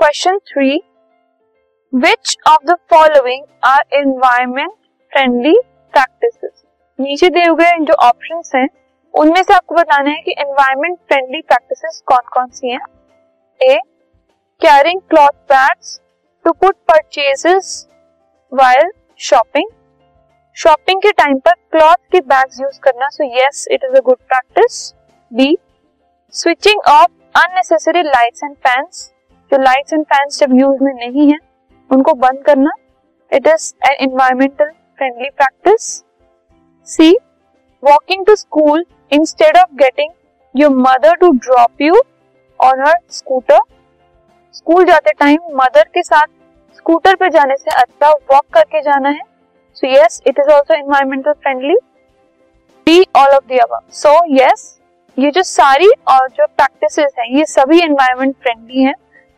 Question three which of the following are environment friendly practice नीचे दिए हुए जो ऑप्शंस हैं, उनमें से आपको बताना है कि एनवायरमेंट फ्रेंडली प्रैक्टिस कौन कौन सी हैं? A caring cloth bags to put purchases while shopping shopping के टाइम पर क्लॉथ के बैग्स यूज़ करना so yes it is a good practice B switching off unnecessary lights and fans जो lights and fans जब use में नहीं है, उनको बंद करना। It is an environmental friendly practice C walking to school instead of getting your mother to drop you on her scooter school जाते time mother के साथ स्कूटर पे जाने से अच्छा वॉक करके जाना है। So yes it is also environmental friendly B all of the so yes ये जो सारी और जो प्रैक्टिस हैं, ये सभी एनवायरमेंट फ्रेंडली हैं।